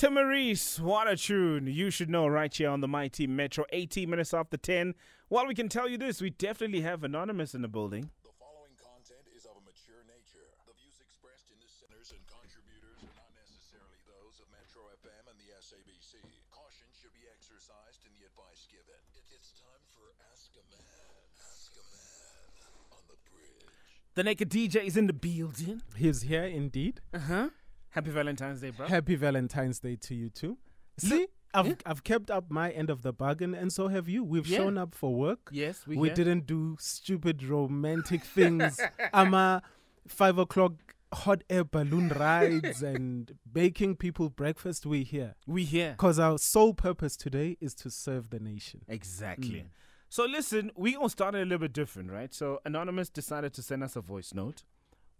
Timorese, what a tune. You should know right here on the Mighty Metro, 18 minutes after 10. Well, we can tell you this we definitely have Anonymous in the building. The following content is of a mature nature. The views expressed in the centers and contributors are not necessarily those of Metro FM and the SABC. Caution should be exercised in the advice given. It- It's time for Ask a Man. Ask a Man on the bridge. The Naked DJ is in the building. He's here indeed. Uh huh. Happy Valentine's Day, bro. Happy Valentine's Day to you too. See, I've I've kept up my end of the bargain, and so have you. We've Yeah. shown up for work. yes, we, we didn't do stupid romantic things. I'm a five o'clock hot air balloon rides and baking people breakfast. We here We here. because our sole purpose today is to serve the nation. Exactly. Mm. So listen, we gonna start it a little bit different, right? So Anonymous decided to send us a voice note.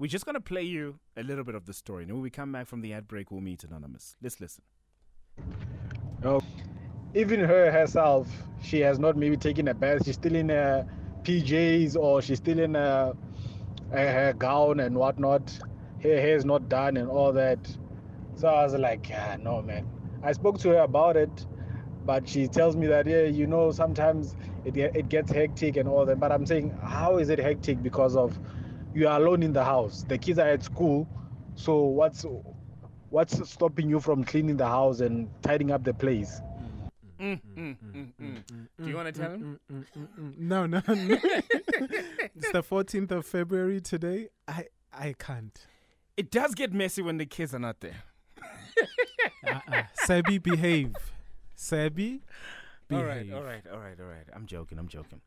We're just gonna play you a little bit of the story. And when we come back from the ad break, we'll meet Anonymous. Let's listen. Oh, even her herself, she has not maybe taken a bath. She's still in uh, her PJs or she's still in her, her, her gown and whatnot. Her hair is not done and all that. So I was like, yeah, no, man. I spoke to her about it, but she tells me that, yeah, you know, sometimes it, it gets hectic and all that. But I'm saying, how is it hectic? Because of you are alone in the house. The kids are at school. So what's what's stopping you from cleaning the house and tidying up the place? Mm, mm, mm. mm, mm. Do you want to tell him? Mm, no, no, no. it's the 14th of February today. I I can't. It does get messy when the kids are not there. Uh-uh. Sabi, behave. Sabi, behave. All right, all right, all right, all right. I'm joking. I'm joking.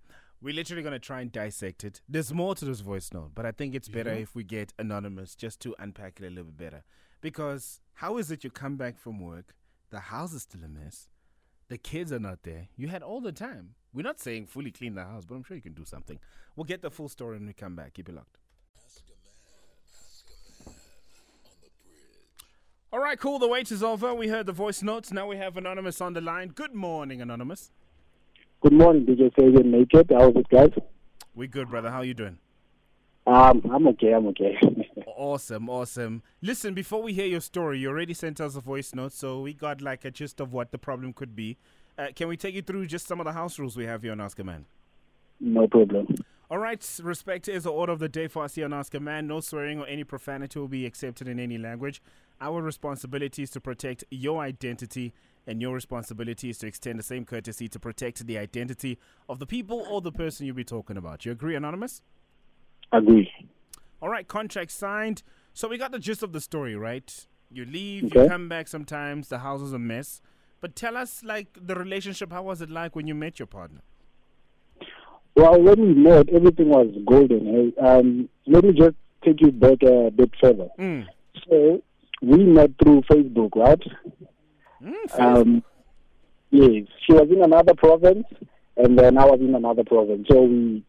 We're literally gonna try and dissect it. There's more to this voice note, but I think it's better mm-hmm. if we get anonymous just to unpack it a little bit better. Because how is it you come back from work, the house is still a mess, the kids are not there, you had all the time. We're not saying fully clean the house, but I'm sure you can do something. We'll get the full story when we come back. Keep it locked. All right, cool. The wait is over. We heard the voice notes. Now we have Anonymous on the line. Good morning, Anonymous. Good morning, DJ Fabian Naked. How's it, guys? We good, brother. How are you doing? Um, I'm okay. I'm okay. Awesome, awesome. Listen, before we hear your story, you already sent us a voice note, so we got like a gist of what the problem could be. Uh, can we take you through just some of the house rules we have here on Ask a Man? no problem. All right, respect is the order of the day for us here on Ask a Man. No swearing or any profanity will be accepted in any language. Our responsibility is to protect your identity, and your responsibility is to extend the same courtesy to protect the identity of the people or the person you'll be talking about. You agree, Anonymous? Agree. All right, contract signed. So we got the gist of the story, right? You leave, you come back sometimes, the house is a mess. But tell us, like, the relationship, how was it like when you met your partner? Well, when we met, everything was golden. Um, let me just take you back a bit further. Mm. So we met through Facebook, right? Mm, Um, yes. She was in another province, and then I was in another province. So we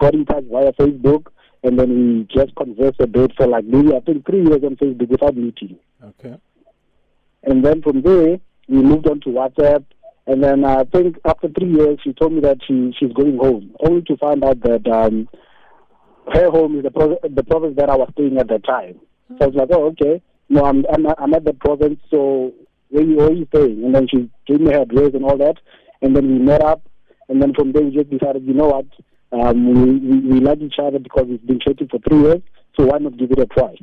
got in touch via Facebook, and then we just conversed a bit for like maybe I think three years on Facebook without meeting. Okay. And then from there, we moved on to WhatsApp. And then I think after three years, she told me that she she's going home, only to find out that um, her home is the pro- the province that I was staying at the time. So I was like, oh, okay. No, I'm I'm, I'm at the province, so where you where you staying? And then she gave me her address and all that. And then we met up. And then from there, we just decided, you know what? Um, we, we we like each other because we've been chatting for three years. So why not give it a try?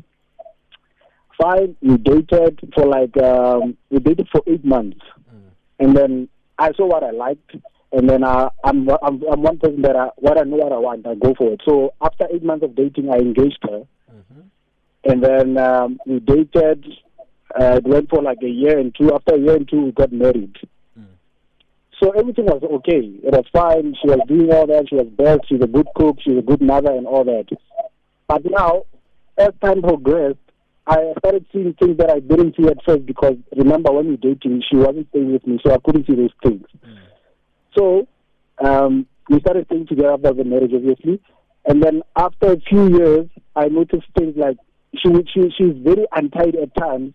Fine, we dated for like um, we dated for eight months, and then I saw what I liked, and then uh, I'm, I'm I'm one person that I, what I know what I want, I go for it. So after eight months of dating, I engaged her, and then um, we dated. Uh, it went for like a year and two. After a year and two, we got married. So everything was okay. It was fine. She was doing all that. She was best. She's a good cook. She's a good mother and all that. But now, as time progressed, I started seeing things that I didn't see at first because remember when we dating, she wasn't staying with me, so I couldn't see those things. So um, we started staying together after the marriage, obviously. And then after a few years, I noticed things like she would- she she's very untidy at times.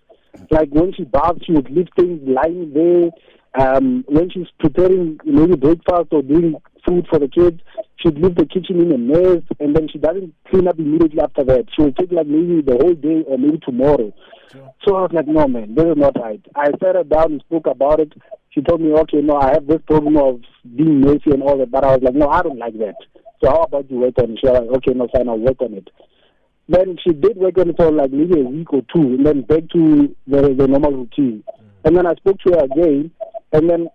Like when she baths, she would leave things lying there. Um, when she's preparing maybe breakfast or doing food for the kids, she'd leave the kitchen in a mess, and then she doesn't clean up immediately after that. She will take like maybe the whole day or maybe tomorrow. Sure. So I was like, no, man, this is not right. I sat her down and spoke about it. She told me, okay, no, I have this problem of being messy and all that. But I was like, no, I don't like that. So how about you work on it? She was like, okay, no, fine, I'll work on it. Then she did work on it for like maybe a week or two, and then back to the, the normal routine. Mm. And then I spoke to her again, and then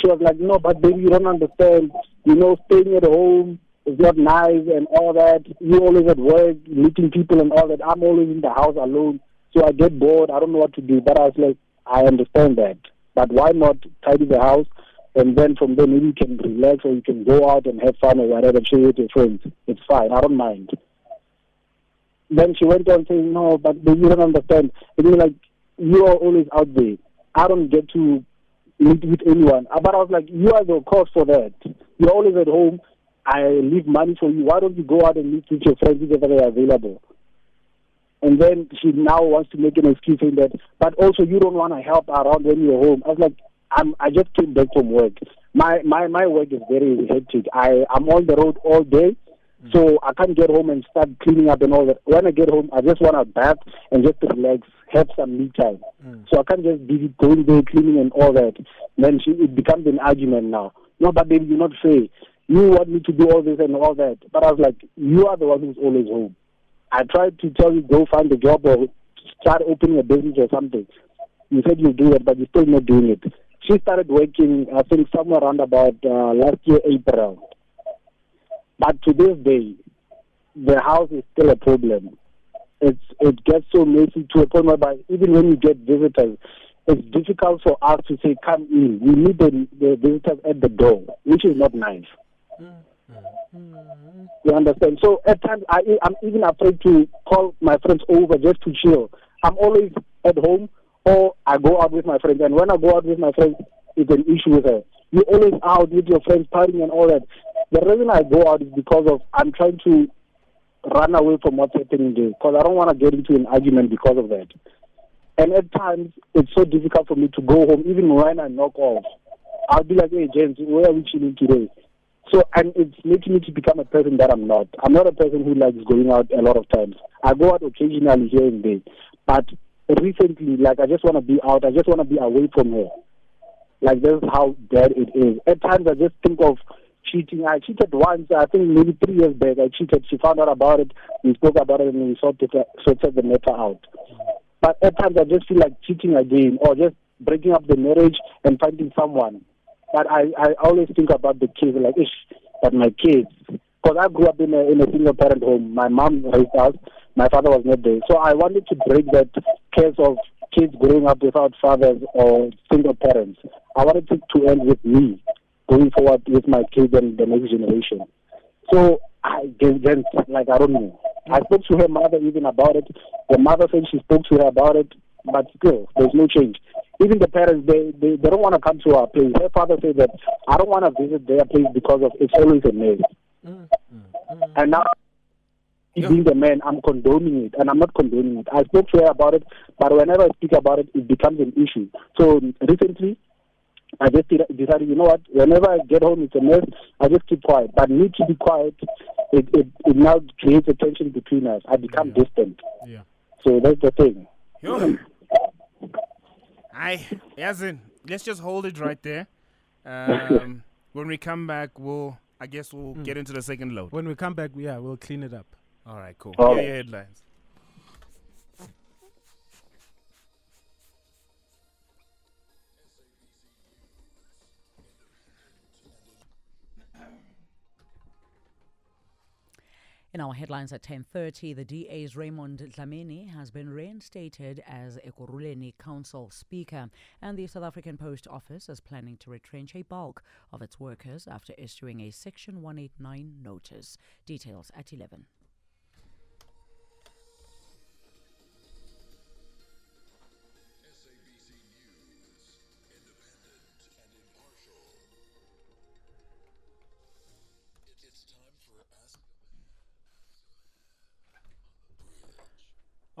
she was like, no, but baby, you don't understand. You know, staying at home is not nice and all that. You always at work, meeting people and all that. I'm always in the house alone. So I get bored. I don't know what to do. But I was like, I understand that. But why not tidy the house? And then from there, maybe you can relax or you can go out and have fun or whatever, chill with your friends. It's fine. I don't mind. Then she went on saying, no, but you don't understand. It means like, you are always out there. I don't get to meet with anyone. Uh, But I was like, you are the cause for that. You're always at home. I leave money for you. Why don't you go out and meet with your friends if they're available? And then she now wants to make an excuse saying that, but also you don't want to help around when you're home. I was like, I'm, I just came back from work. My, my, my work is very hectic. I, I'm on the road all day. So I can't get home and start cleaning up and all that. When I get home, I just want to bath and just relax, have some me time. So I can't just be going there cleaning and all that. Then she, it becomes an argument now. No, but baby, you're not fair. You want me to do all this and all that. But I was like, you are the one who's always home. I tried to tell you go find a job or start opening a business or something. You said you do that, but you're still not doing it. She started working, I think, somewhere around about uh, last year, April. But to this day, the house is still a problem. It's it gets so messy to a point whereby even when you get visitors, it's difficult for us to say come in. We need the, the visitors at the door, which is not nice. Mm-hmm. You understand? So at times I I'm even afraid to call my friends over just to chill. I'm always at home or I go out with my friends and when I go out with my friends it's an issue with her. You're always out with your friends partying and all that. The reason I go out is because of I'm trying to run away from what's happening there because I don't want to get into an argument because of that. And at times it's so difficult for me to go home even when I knock off. I'll be like, hey James, where are we chilling today? So and it's making me to become a person that I'm not. I'm not a person who likes going out a lot of times. I go out occasionally here and there. But recently, like I just wanna be out, I just wanna be away from her. Like this is how bad it is. At times I just think of cheating. I cheated once, I think maybe three years back I cheated. She found out about it, we spoke about it and we sorted sorted the matter out. But at times I just feel like cheating again or just breaking up the marriage and finding someone. But I, I always think about the kids, like, ish, but my kids. Because I grew up in a, in a single parent home. My mom raised us, my father was not there. So I wanted to break that case of kids growing up without fathers or single parents. I wanted it to end with me going forward with my kids and the next generation. So I just, just like, I don't know. I mm. spoke to her mother even about it. The mother said she spoke to her about it, but still, there's no change. Even the parents, they, they, they don't want to come to our place. Her father said that, I don't want to visit their place because of it's always a mess. Mm. Mm, and now, me being the man, I'm condoning it, and I'm not condoning it. I spoke to her about it, but whenever I speak about it, it becomes an issue. So recently, I just decided, you know what, whenever I get home, it's a mess, I just keep quiet. But me to be quiet, it, it, it now creates a tension between us. I become distant. Yeah. So that's the thing. Yo. I Yazin, let's just hold it right there. Um, when we come back, we'll I guess we'll get into the second load. When we come back, yeah, we'll clean it up. All right, cool. All yeah, yeah, headlines. In our headlines at 10:30, the DA's Raymond Dlamini has been reinstated as Ekurhuleni Council Speaker, and the South African Post Office is planning to retrench a bulk of its workers after issuing a Section 189 notice. Details at 11.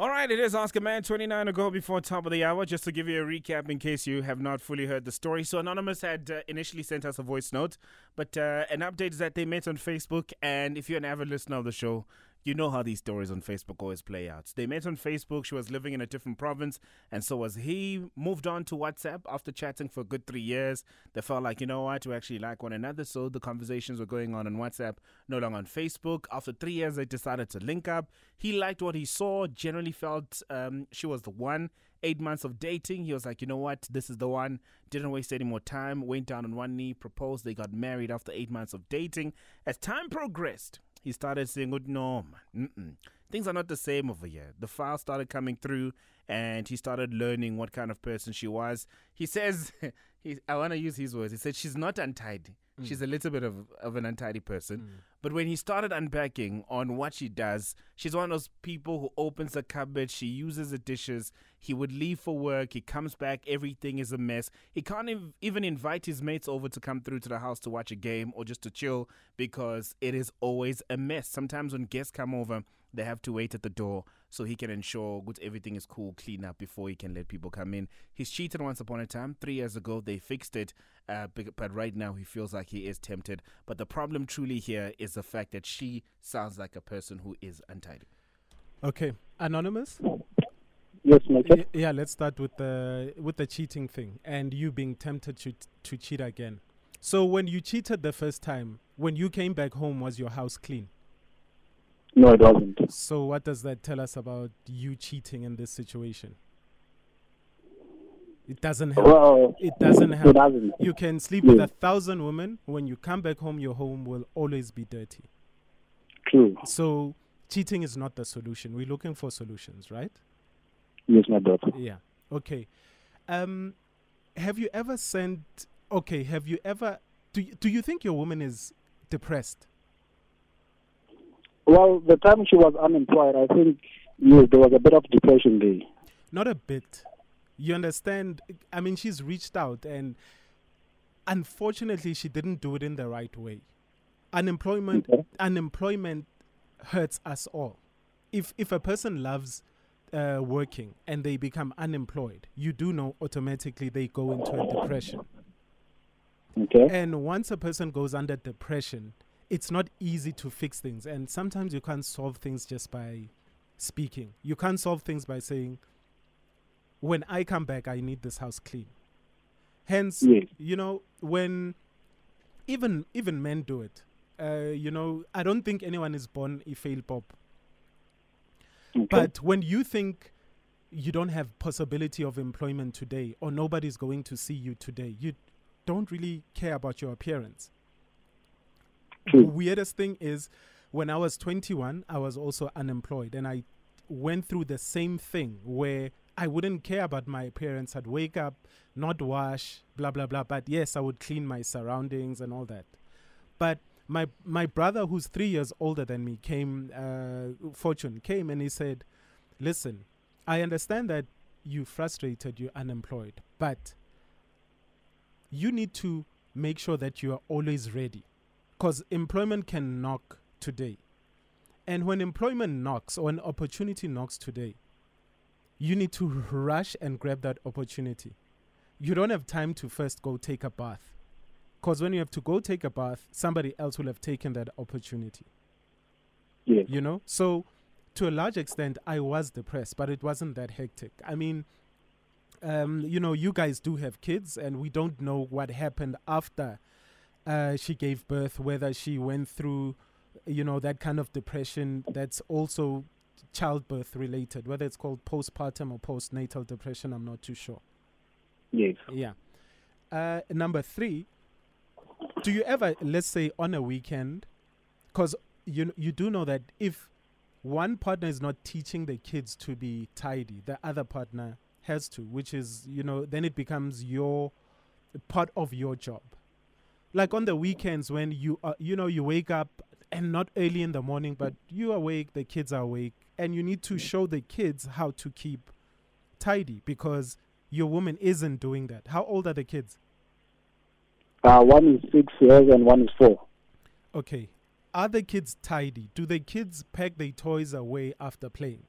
All right, it is Ask a Man 29 to go before top of the hour. Just to give you a recap in case you have not fully heard the story. So, Anonymous had uh, initially sent us a voice note, but uh, an update is that they met on Facebook. And if you're an avid listener of the show, you know how these stories on Facebook always play out. They met on Facebook. She was living in a different province, and so was he. Moved on to WhatsApp after chatting for a good three years. They felt like, you know what, we actually like one another. So the conversations were going on on WhatsApp, no longer on Facebook. After three years, they decided to link up. He liked what he saw, generally felt um, she was the one. Eight months of dating, he was like, you know what, this is the one. Didn't waste any more time. Went down on one knee, proposed. They got married after eight months of dating. As time progressed, he started saying, "Good no, man, Mm-mm. things are not the same over here." The file started coming through, and he started learning what kind of person she was. He says, he, "I want to use his words." He said, "She's not untidy. She's mm. a little bit of of an untidy person." Mm. But when he started unpacking on what she does, she's one of those people who opens the cupboard, she uses the dishes. He would leave for work, he comes back, everything is a mess. He can't ev- even invite his mates over to come through to the house to watch a game or just to chill because it is always a mess. Sometimes when guests come over, they have to wait at the door so he can ensure good everything is cool, clean up before he can let people come in. He's cheated once upon a time. Three years ago, they fixed it, uh, but, but right now he feels like he is tempted. But the problem truly here is the fact that she sounds like a person who is untidy. Okay, anonymous. Yes, Michael. Y- yeah, let's start with the with the cheating thing and you being tempted to to cheat again. So when you cheated the first time, when you came back home, was your house clean? No, it wasn't. So what does that tell us about you cheating in this situation? It doesn't help. Well, It doesn't it help. doesn't. You can sleep with a thousand women. When you come back home, your home will always be dirty. True. So cheating is not the solution. We're looking for solutions, right? Yes, my daughter. Yeah. Okay. Um, have you ever sent? Okay. Have you ever? Do you, Do you think your woman is depressed? Well, the time she was unemployed, I think yes, there was a bit of depression there. Not a bit. You understand? I mean, she's reached out, and unfortunately, she didn't do it in the right way. Unemployment. Okay. Unemployment hurts us all. If if a person loves uh, working and they become unemployed, you do know automatically they go into a depression. Okay. And once a person goes under depression, it's not easy to fix things. And sometimes you can't solve things just by speaking. You can't solve things by saying, when I come back, I need this house clean. Hence, Yes. you know, when even even men do it, uh, you know, I don't think anyone is born a fail pop. Okay. But when you think you don't have possibility of employment today or nobody's going to see you today, you don't really care about your appearance. True. Weirdest thing is when I was 21, I was also unemployed and I went through the same thing where I wouldn't care about my appearance. I'd wake up, not wash, blah blah blah, but yes, I would clean my surroundings and all that. But my my brother who's 3 years older than me came uh, fortune came and he said, "Listen, I understand that you're frustrated, you're unemployed, but you need to make sure that you are always ready because employment can knock today. And when employment knocks or an opportunity knocks today, you need to rush and grab that opportunity. You don't have time to first go take a bath. Because when you have to go take a bath, somebody else will have taken that opportunity yes. you know so to a large extent i was depressed but it wasn't that hectic i mean um, you know you guys do have kids and we don't know what happened after uh, she gave birth whether she went through you know that kind of depression that's also childbirth related whether it's called postpartum or postnatal depression i'm not too sure Yes. yeah. Uh, number three, do you ever, let's say, on a weekend, because you you do know that if one partner is not teaching the kids to be tidy, the other partner has to, which is you know then it becomes your part of your job. Like on the weekends when you uh, you know you wake up and not early in the morning, but you awake, the kids are awake, and you need to show the kids how to keep tidy because your woman isn't doing that. How old are the kids? Uh, one is six years and one is four. Okay. Are the kids tidy? Do the kids pack their toys away after playing?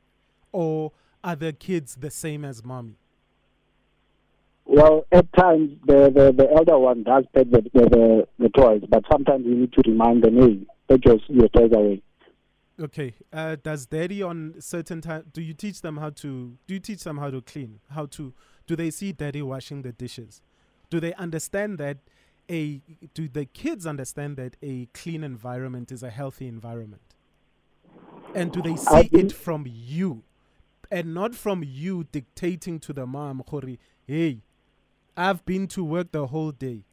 Or are the kids the same as mommy? Well, at times the, the, the elder one does take the, the, the, the toys, but sometimes you need to remind them, hey, take your, your toys away. Okay. Uh, does daddy on certain time? Do you teach them how to? Do you teach them how to clean? How to? Do they see daddy washing the dishes? Do they understand that a? Do the kids understand that a clean environment is a healthy environment? And do they see it from you, and not from you dictating to the mom, Khori, Hey, I've been to work the whole day.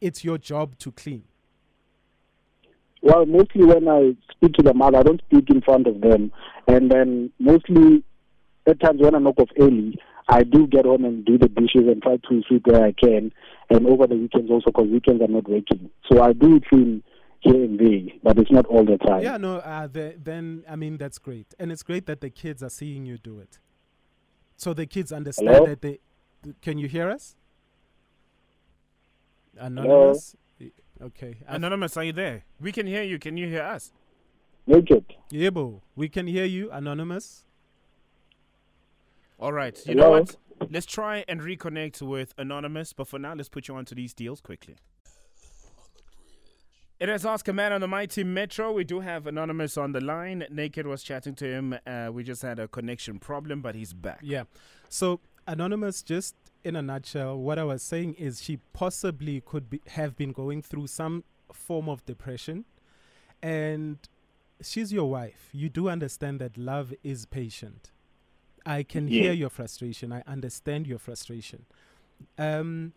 It's your job to clean. Well, mostly when I speak to the mother, I don't speak in front of them. And then mostly at times when I knock off early, I do get home and do the dishes and try to sweep where I can. And over the weekends also, because weekends are not working. So I do clean here and there, but it's not all the time. Yeah, no, uh, the, then I mean that's great, and it's great that the kids are seeing you do it, so the kids understand Hello? that they. Can you hear us? Anonymous. Y- Okay. Anonymous, are you there? We can hear you. Can you hear us? Naked. it. Yebo, we can hear you, Anonymous. All right. You know what? Let's try and reconnect with Anonymous, but for now, let's put you onto these deals quickly. It is Ask a Man on the Mighty Metro. We do have Anonymous on the line. Naked was chatting to him. Uh, we just had a connection problem, but he's back. Yeah. So Anonymous, just in a nutshell, what I was saying is she possibly could be, have been going through some form of depression, and she's your wife. You do understand that love is patient. I can hear your frustration. I understand your frustration. Um,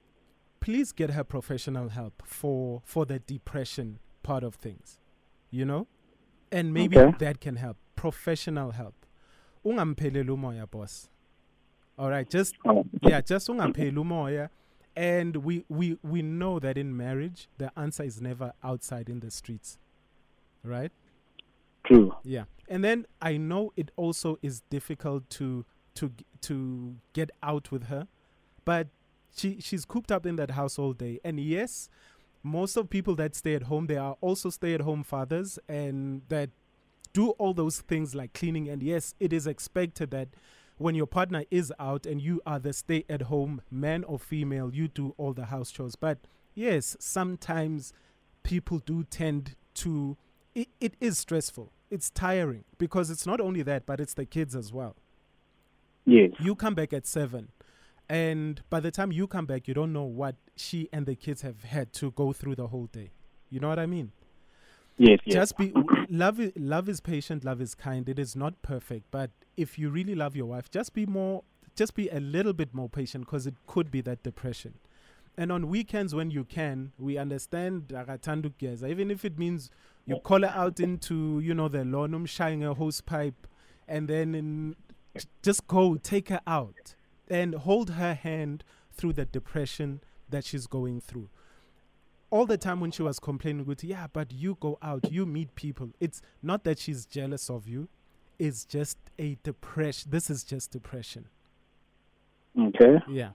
please get her professional help for for the depression part of things. You know, and maybe Okay. that can help. Professional help. Ungampheleli umoya, boss. All right, just Oh. yeah, just ungapheli umoya. And we, we we know that in marriage the answer is never outside in the streets. Right? True. Yeah. And then I know it also is difficult to to to get out with her, but she she's cooped up in that house all day. And yes, most of people that stay at home, they are also stay at home fathers and that do all those things like cleaning and yes, it is expected that when your partner is out and you are the stay at home man or female, you do all the house chores. But yes, sometimes people do tend to it, it is stressful. It's tiring because it's not only that, but it's the kids as well. Yes. You come back at seven, and by the time you come back, you don't know what she and the kids have had to go through the whole day. You know what I mean? Yes. Yes. Just be love. Love is patient. Love is kind. It is not perfect, but if you really love your wife, just be more. Just be a little bit more patient because it could be that depression. And on weekends when you can, we understand even if it means you call her out into you know the lawn, umshaying a hose pipe, and then in, just go take her out and hold her hand through the depression that she's going through all the time when she was complaining with yeah but you go out you meet people. It's not that she's jealous of you. It's just a depression this is just depression. Okay. yeah.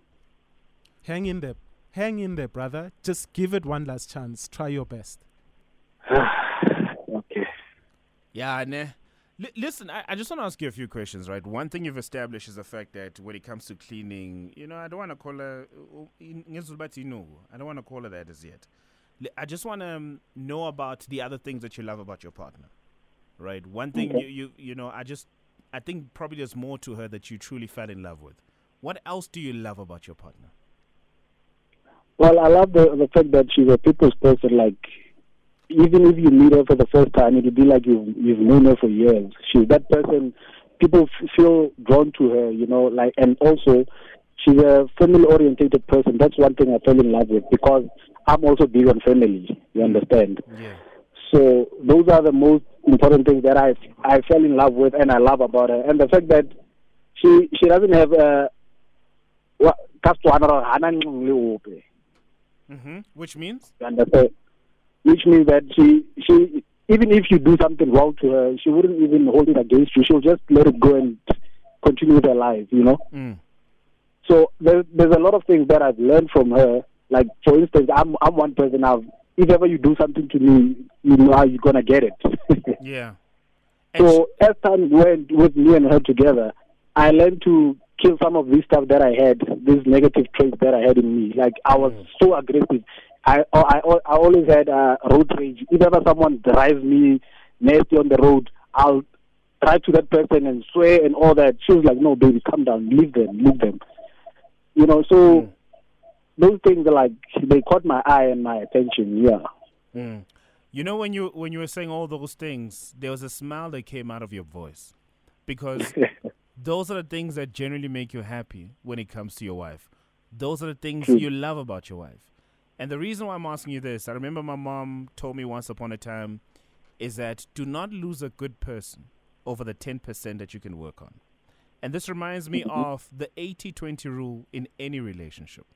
Hang in there. Hang in there brother. Just give it one last chance. Try your best. Okay. Yeah, nah. Li- listen, I, I just want to ask you a few questions, right? One thing you've established is the fact that when it comes to cleaning, you know, I don't want to call her, in- ngezulu bathi no. I don't want to call her that as yet. I just want to um, know about the other things that you love about your partner, right? One thing Okay. you, you, you know, I just, I think probably there's more to her that you truly fell in love with. What else do you love about your partner? Well, I love the the fact that she's a people's person. Like, even if you meet her for the first time, it'll be like you've you've known her for years. She's that person. People f- feel drawn to her, you know. Like, and also, she's a family orientated person. That's one thing I fell in love with because I'm also big on family. You understand? Yeah. So those are the most important things that I I fell in love with and I love about her. And the fact that she she doesn't have a what Mm-hmm. Which means? you understand? Which means that she she even if you do something wrong to her, she wouldn't even hold it against you. She'll just let it go and continue with her life, you know. Mm. So there, there's a lot of things that I've learned from her. Like for instance, I'm I'm one person. I've if ever you do something to me, you know how you're gonna get it. Yeah. And so as time went with me and her together, I learned to kill some of this stuff that I had, these negative traits that I had in me. Like I was so aggressive. I I I always had uh, road rage. If ever someone drives me nasty on the road, I'll drive to that person and swear and all that. She was like, no, baby, calm down, leave them, leave them. You know, so those things are like they caught my eye and my attention. Yeah. Mm. You know when you when you were saying all those things, there was a smile that came out of your voice, because those are the things that generally make you happy when it comes to your wife. Those are the things you love about your wife. And the reason why I'm asking you this, I remember my mom told me once upon a time, is that do not lose a good person over the 10% that you can work on. And this reminds me mm-hmm. of the 80 20 rule in any relationship.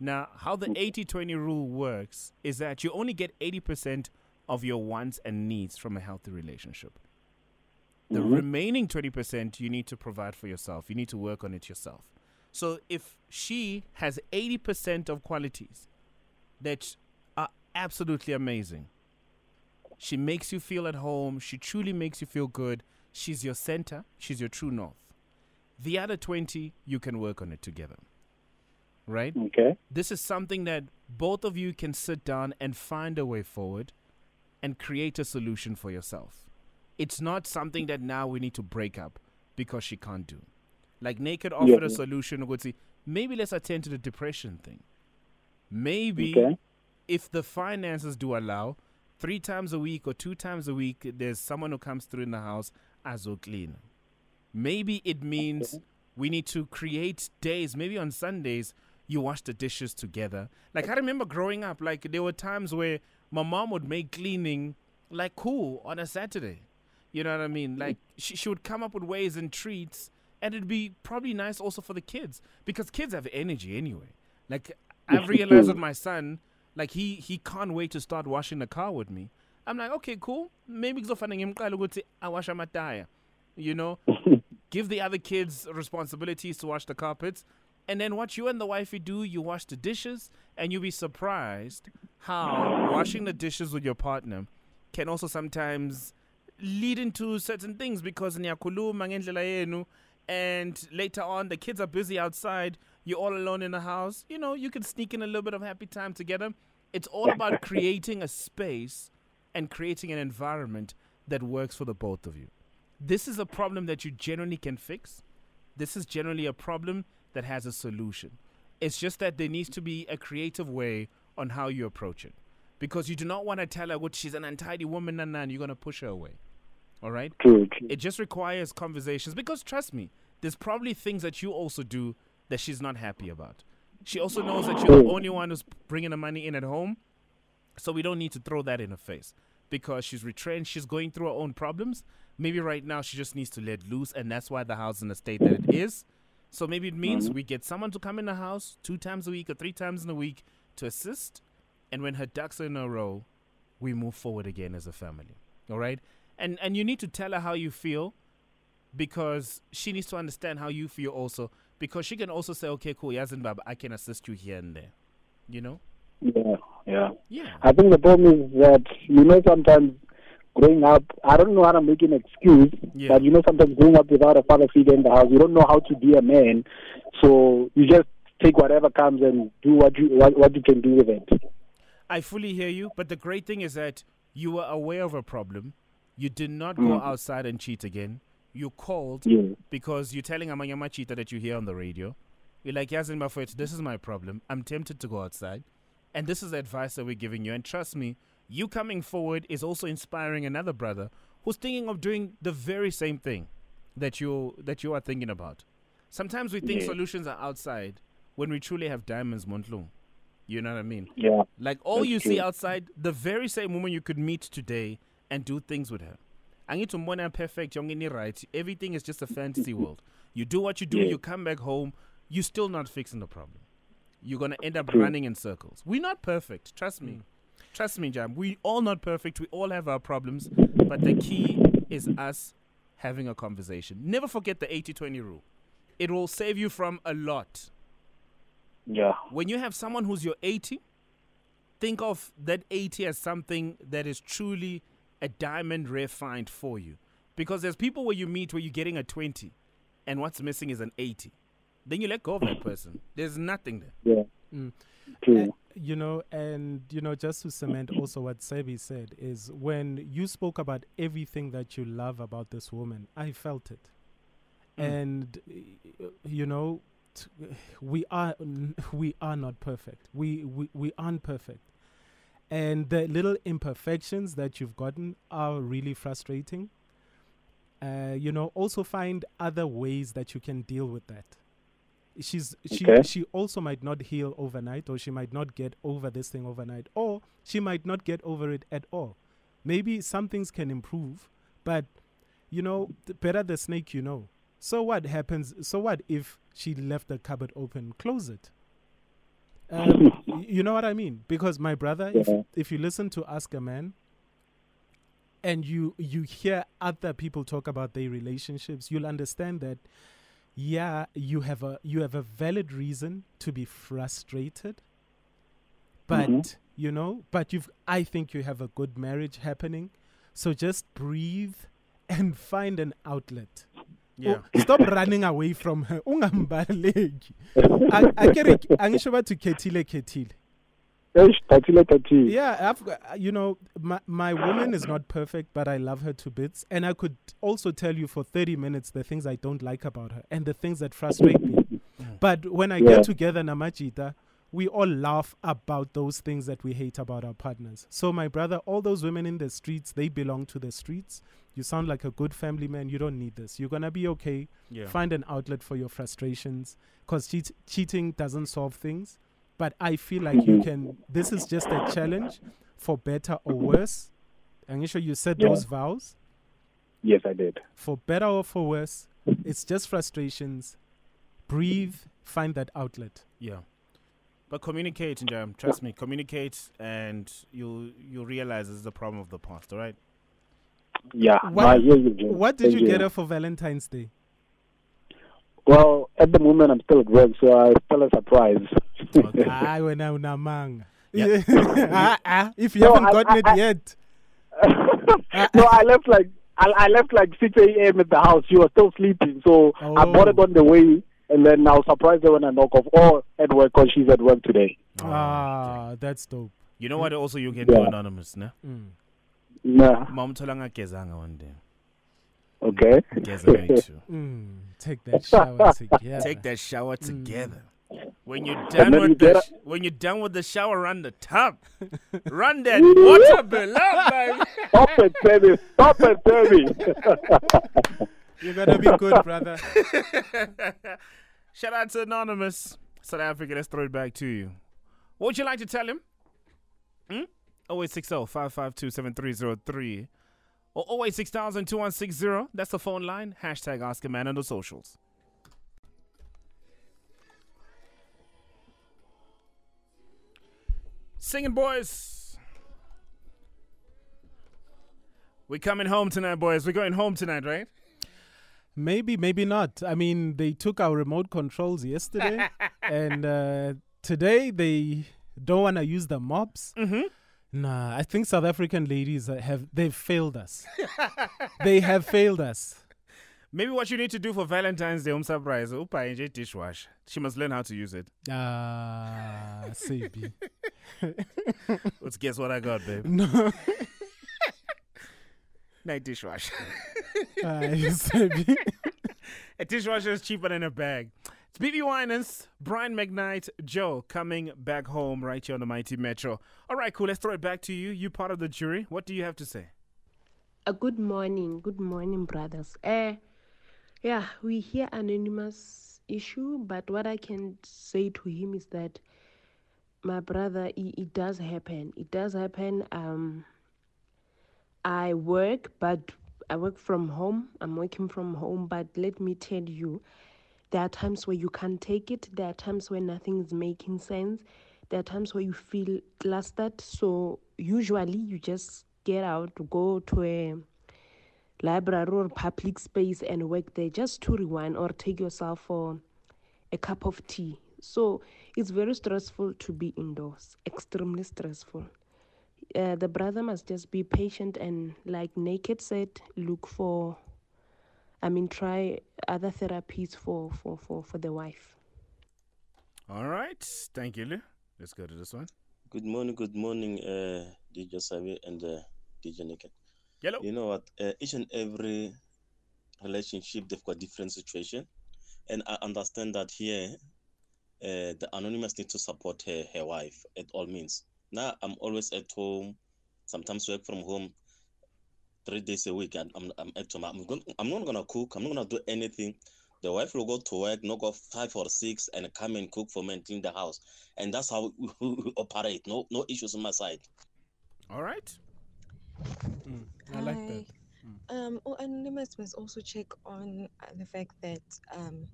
Now, how the mm-hmm. 80 20 rule works is that you only get 80% of your wants and needs from a healthy relationship. The mm-hmm. remaining 20% you need to provide for yourself. You need to work on it yourself. So if she has 80% of qualities that are uh, absolutely amazing, she makes you feel at home, she truly makes you feel good, she's your center, she's your true north. The other 20, you can work on it together. Right? Okay. This is something that both of you can sit down and find a way forward and create a solution for yourself. It's not something that now we need to break up because she can't do. Like Naked offered a solution would say, maybe let's attend to the depression thing. Maybe Okay. if the finances do allow, three times a week or two times a week, there's someone who comes through in the house as a clean. Maybe it means we need to create days, maybe on Sundays, you wash the dishes together. Like I remember growing up, like there were times where my mom would make cleaning like cool on a Saturday. You know what I mean? Like she, she would come up with ways and treats and it'd be probably nice also for the kids because kids have energy anyway. Like I've realized with my son, like he he can't wait to start washing the car with me. I'm like, okay, cool. Maybe kuzofana ngimqale ukuthi awasha amataya. You know, give the other kids responsibilities to wash the carpets. And then what you and the wifey do, you wash the dishes, and you'll be surprised how washing the dishes with your partner can also sometimes lead into certain things because niyakhuluma ngendlela yenu and later on the kids are busy outside you're all alone in the house. You know you can sneak in a little bit of happy time together. It's all about creating a space and creating an environment that works for the both of you. This is a problem that you generally can fix. This is generally a problem that has a solution. It's just that there needs to be a creative way on how you approach it. Because you do not want to tell her what she's an untidy woman and then you're going to push her away. All right? True. true. it just requires conversations because trust me, there's probably things that you also do that she's not happy about. She also knows that you're the oh. only one who's bringing the money in at home, so we don't need to throw that in her face because she's retrenched, she's going through her own problems. Maybe right now she just needs to let loose, and that's why the house is in the state that it is. So maybe it means mm-hmm. we get someone to come in the house two times a week or three times in a week to assist, and when her ducks are in a row, we move forward again as a family. All right? And and you need to tell her how you feel because she needs to understand how you feel also because she can also say, okay, cool, Yazin Baba, I can assist you here and there. You know? Yeah. Yeah. Yeah. I think the problem is that you know sometimes growing up, I don't know how to make an excuse, Yeah. but you know sometimes growing up without a father figure in the house, you don't know how to be a man, so you just take whatever comes and do what you what, what you can do with it. I fully hear you, but the great thing is that you were aware of a problem. You did not go mm. outside and cheat again. You called Yeah. because you're telling Amanyama cheater that you hear on the radio. You're like, Yazin Mafet, this is my problem. I'm tempted to go outside. And this is the advice that we're giving you. And trust me, you coming forward is also inspiring another brother who's thinking of doing the very same thing that you that you are thinking about. Sometimes we think Yeah. solutions are outside when we truly have diamonds, Montlung. You know what I mean? Yeah. Like all you see outside, the very same woman you could meet today and do things with her. I need to mbona perfect, young and right. Everything is just a fantasy world. You do what you do, Yeah. you come back home, you're still not fixing the problem. You're gonna end up True. running in circles. We're not perfect, trust me. Mm. Trust me, Jam. We all not perfect. We all have our problems, but the key is us having a conversation. Never forget the 80-20 rule. It will save you from a lot Yeah. when you have someone who's your 80, think of that 80 as something that is truly a diamond rare find for you. Because there's people where you meet where you're getting a 20 and what's missing is an 80. Then you let go of that person. There's nothing there. Yeah. Mm. True. you know, and you know, just to cement also what Sebi said is when you spoke about everything that you love about this woman, I felt it, Mm. and uh, you know, t- we are we are not perfect. We we we aren't perfect, and the little imperfections that you've gotten are really frustrating. Uh, you know, also find other ways that you can deal with that she's she Okay. she also might not heal overnight or she might not get over this thing overnight or she might not get over it at all maybe some things can improve but you know th- better the snake you know so what happens so what if she left the cupboard open close it um, you know what i mean because my brother if Yeah. if you listen to ask a man and you you hear other people talk about their relationships you'll understand that yeah you have a you have a valid reason to be frustrated but Mhm. you know but you've i think you have a good marriage happening so just breathe and find an outlet Yeah. Oh, stop running away from her ungambaleki akere angisho bathi khethile khethile Eish, thathile, thathile. yeah, I've, uh, you know, my, my woman is not perfect, but I love her to bits. And I could also tell you for 30 minutes the things I don't like about her and the things that frustrate me. But when I Yeah. get together, Namajita, we all laugh about those things that we hate about our partners. So, my brother, all those women in the streets, they belong to the streets. You sound like a good family man. You don't need this. You're going to be okay. Yeah. Find an outlet for your frustrations because cheat- cheating doesn't solve things. But I feel like you Mhm. can, this is just a challenge for better or worse. Angisha, you sure you said Yeah. those vows Yes, I did. for better or for worse. It's just frustrations. Breathe, find that outlet. Yeah. But communicate, Njam. Trust me, communicate and you'll you'll realize this is a problem of the past, all right? Yeah, What- no, I hear you, Jim. What did Thank you get her for Valentine's Day? Well, at the moment, I'm still at work, so I still a surprise. Okay. Ah, when I unamanga. Yeah. Ah, ah, if you No, haven't I- gotten I- it I- yet. no, I left like I, I left like 6 a.m. at the house. She was still sleeping, so I bought it Oh. on the way, and then I was surprised her when I knock off, or at work because she's at work today. Ah, that's dope. You know what also you can do anonymous, ne? Mm. Nah, Mamthola ngagezanga one day. okay. Geza ngayi-two. Mm. Take that shower together. Take that shower Mm. together. When you're done then you with the sh- when you're done with the shower, run the tub. run that water below, baby. Stop it, baby. Stop it, baby. You're gonna be good, brother. Shout out to Anonymous. South Africa, let's throw it back to you. What would you like to tell him? Hmm? 0860 552 7303 or 086000 2160. That's the phone line. Hashtag Ask a Man on the socials. Singing boys. We're coming home tonight, boys. We're going home tonight, right? Maybe, maybe not. I mean, they took our remote controls yesterday, and uh, today they don't want to use the mops. Mm-hmm. Nah, I think South African ladies have they've failed us. they have failed us. Maybe what you need to do for Valentine's Day, um, surprise, upa nje dishwasher. She must learn how to use it. Ah, Sebi. Let's guess what I got, babe. No, Night dishwasher. ah, a dishwasher is cheaper than a bag. It's BeBe Winans, Brian McKnight, Joe coming back home right here on the Mighty Metro. All right, cool. Let's throw it back to you. You part of the jury. What do you have to say? Uh, good morning, good morning, brothers. Uh, yeah, we hear anonymous issue, but what I can say to him is that my brother, it, it does happen. It does happen. Um, I work, but I work from home. I'm working from home, but let me tell you, there are times where you can't take it. There are times where nothing is making sense. There are times where you feel clustered. So usually you just get out, go to a library or public space and work there just to rewind or take yourself for a cup of tea. So it's very stressful to be indoors, extremely stressful. Uh, the brother must just be patient and, like Naked said, look for, I mean, try other therapies for, for, for, for the wife. All right. Thank you, Lou. Let's go to this one. Good morning, good morning, uh, DJ Sabi and uh, DJ Nick. Yellow. You know what? Uh, each and every relationship, they've got different situation, and I understand that here, uh, the anonymous need to support her, her wife at all means. Now I'm always at home, sometimes work from home, three days a week, and I'm, I'm at home. I'm, going, I'm not gonna cook. I'm not gonna do anything. The wife will go to work, knock off five or six, and come and cook for me and clean the house, and that's how we, we operate. No, no issues on my side. All right. I like that. Hi. Um, oh, Anonymous must also check on uh, the fact that um,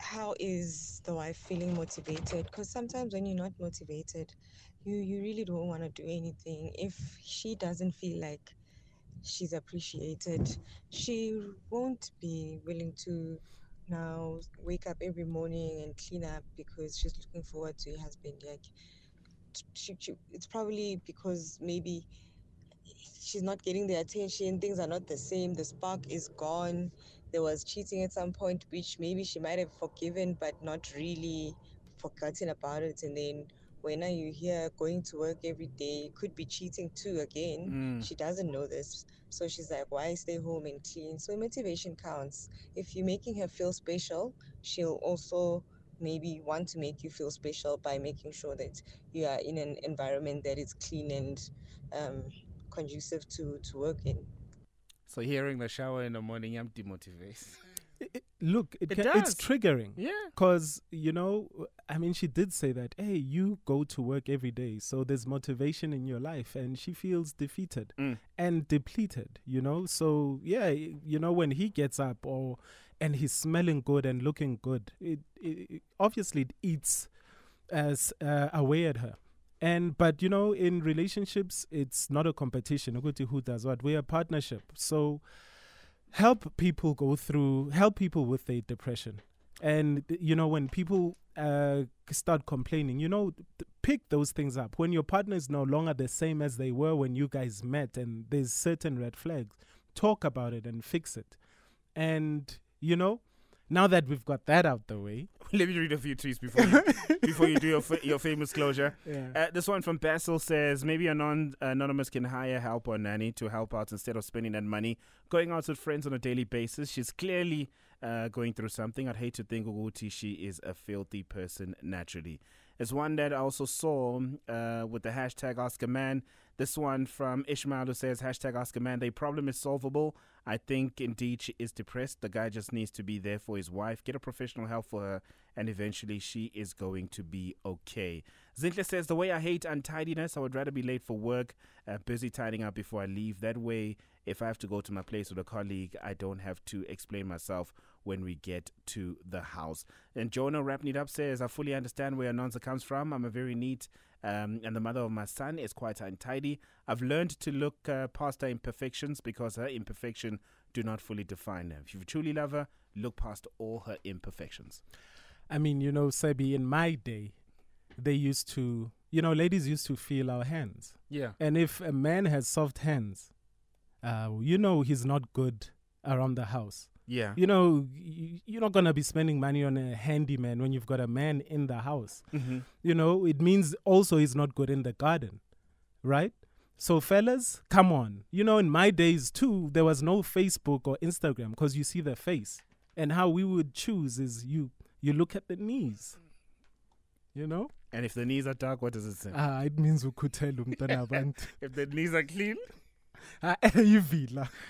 how is the wife feeling motivated? Because sometimes when you're not motivated, you you really don't want to do anything. If she doesn't feel like she's appreciated, she won't be willing to now wake up every morning and clean up because she's looking forward to her husband. Like, she, she, it's probably because maybe she's not getting the attention things are not the same the spark is gone there was cheating at some point which maybe she might have forgiven but not really forgotten about it and then when are you here going to work every day could be cheating too again Mm. she doesn't know this so she's like why stay home and clean so motivation counts if you're making her feel special she'll also maybe want to make you feel special by making sure that you are in an environment that is clean and um, conducive to, to work in. So hearing the shower in the morning, I'm demotivated. It- look, it It it's triggering. Yeah. Because, you know, I mean, she did say that, hey, you go to work every day, so there's motivation in your life. And she feels defeated Mm. and depleted, you know? So, yeah, you know, when he gets up or and he's smelling good and looking good, it, it obviously it eats as uh, away at her. And but you know, in relationships, it's not a competition. Who does what? We're a partnership. So help people go through, help people with their depression. And you know, when people uh, start complaining, you know, pick those things up. When your partner is no longer the same as they were when you guys met, and there's certain red flags, talk about it and fix it. And you know, now that we've got that out the way, Let me read a few tweets before you, before you do your fa- your famous closure. Yeah. Uh, this one from Basil says maybe a non anonymous can hire help or nanny to help out instead of spending that money going out with friends on a daily basis. She's clearly uh, going through something. I'd hate to think Uguti she is a filthy person naturally. There's one that I also saw uh, with the hashtag a Man. This one from Ishmael who says hashtag a Man. The problem is solvable. I think indeed she is depressed. The guy just needs to be there for his wife. Get a professional help for her, and eventually she is going to be okay. Zintle says the way I hate untidiness, I would rather be late for work, uh, busy tidying up before I leave. That way, if I have to go to my place with a colleague, I don't have to explain myself when we get to the house. And Jonah wrapping it up says, I fully understand where Anonza comes from. I'm a very neat um, and the mother of my son is quite untidy. I've learned to look uh, past her imperfections because her imperfection do not fully define her. If you truly love her, look past all her imperfections. I mean, you know, Sebi, in my day, they used to, you know, ladies used to feel our hands. Yeah. And if a man has soft hands, uh, you know he's not good around the house. Yeah. You know, you're not going to be spending money on a handyman when you've got a man in the house. Mhm. You know, it means also he's not good in the garden, right? So, fellas, come on. You know, in my days too, there was no Facebook or Instagram because you see the face. And how we would choose is you you look at the knees. You know? And if the knees are dark, what does it say? Ah, it means wabantu. if the knees are clean,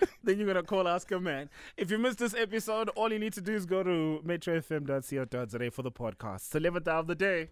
Then you're gonna call Ask a Man. If you missed this episode, all you need to do is go to metrofm.co.za for the podcast. Celebrity of the day.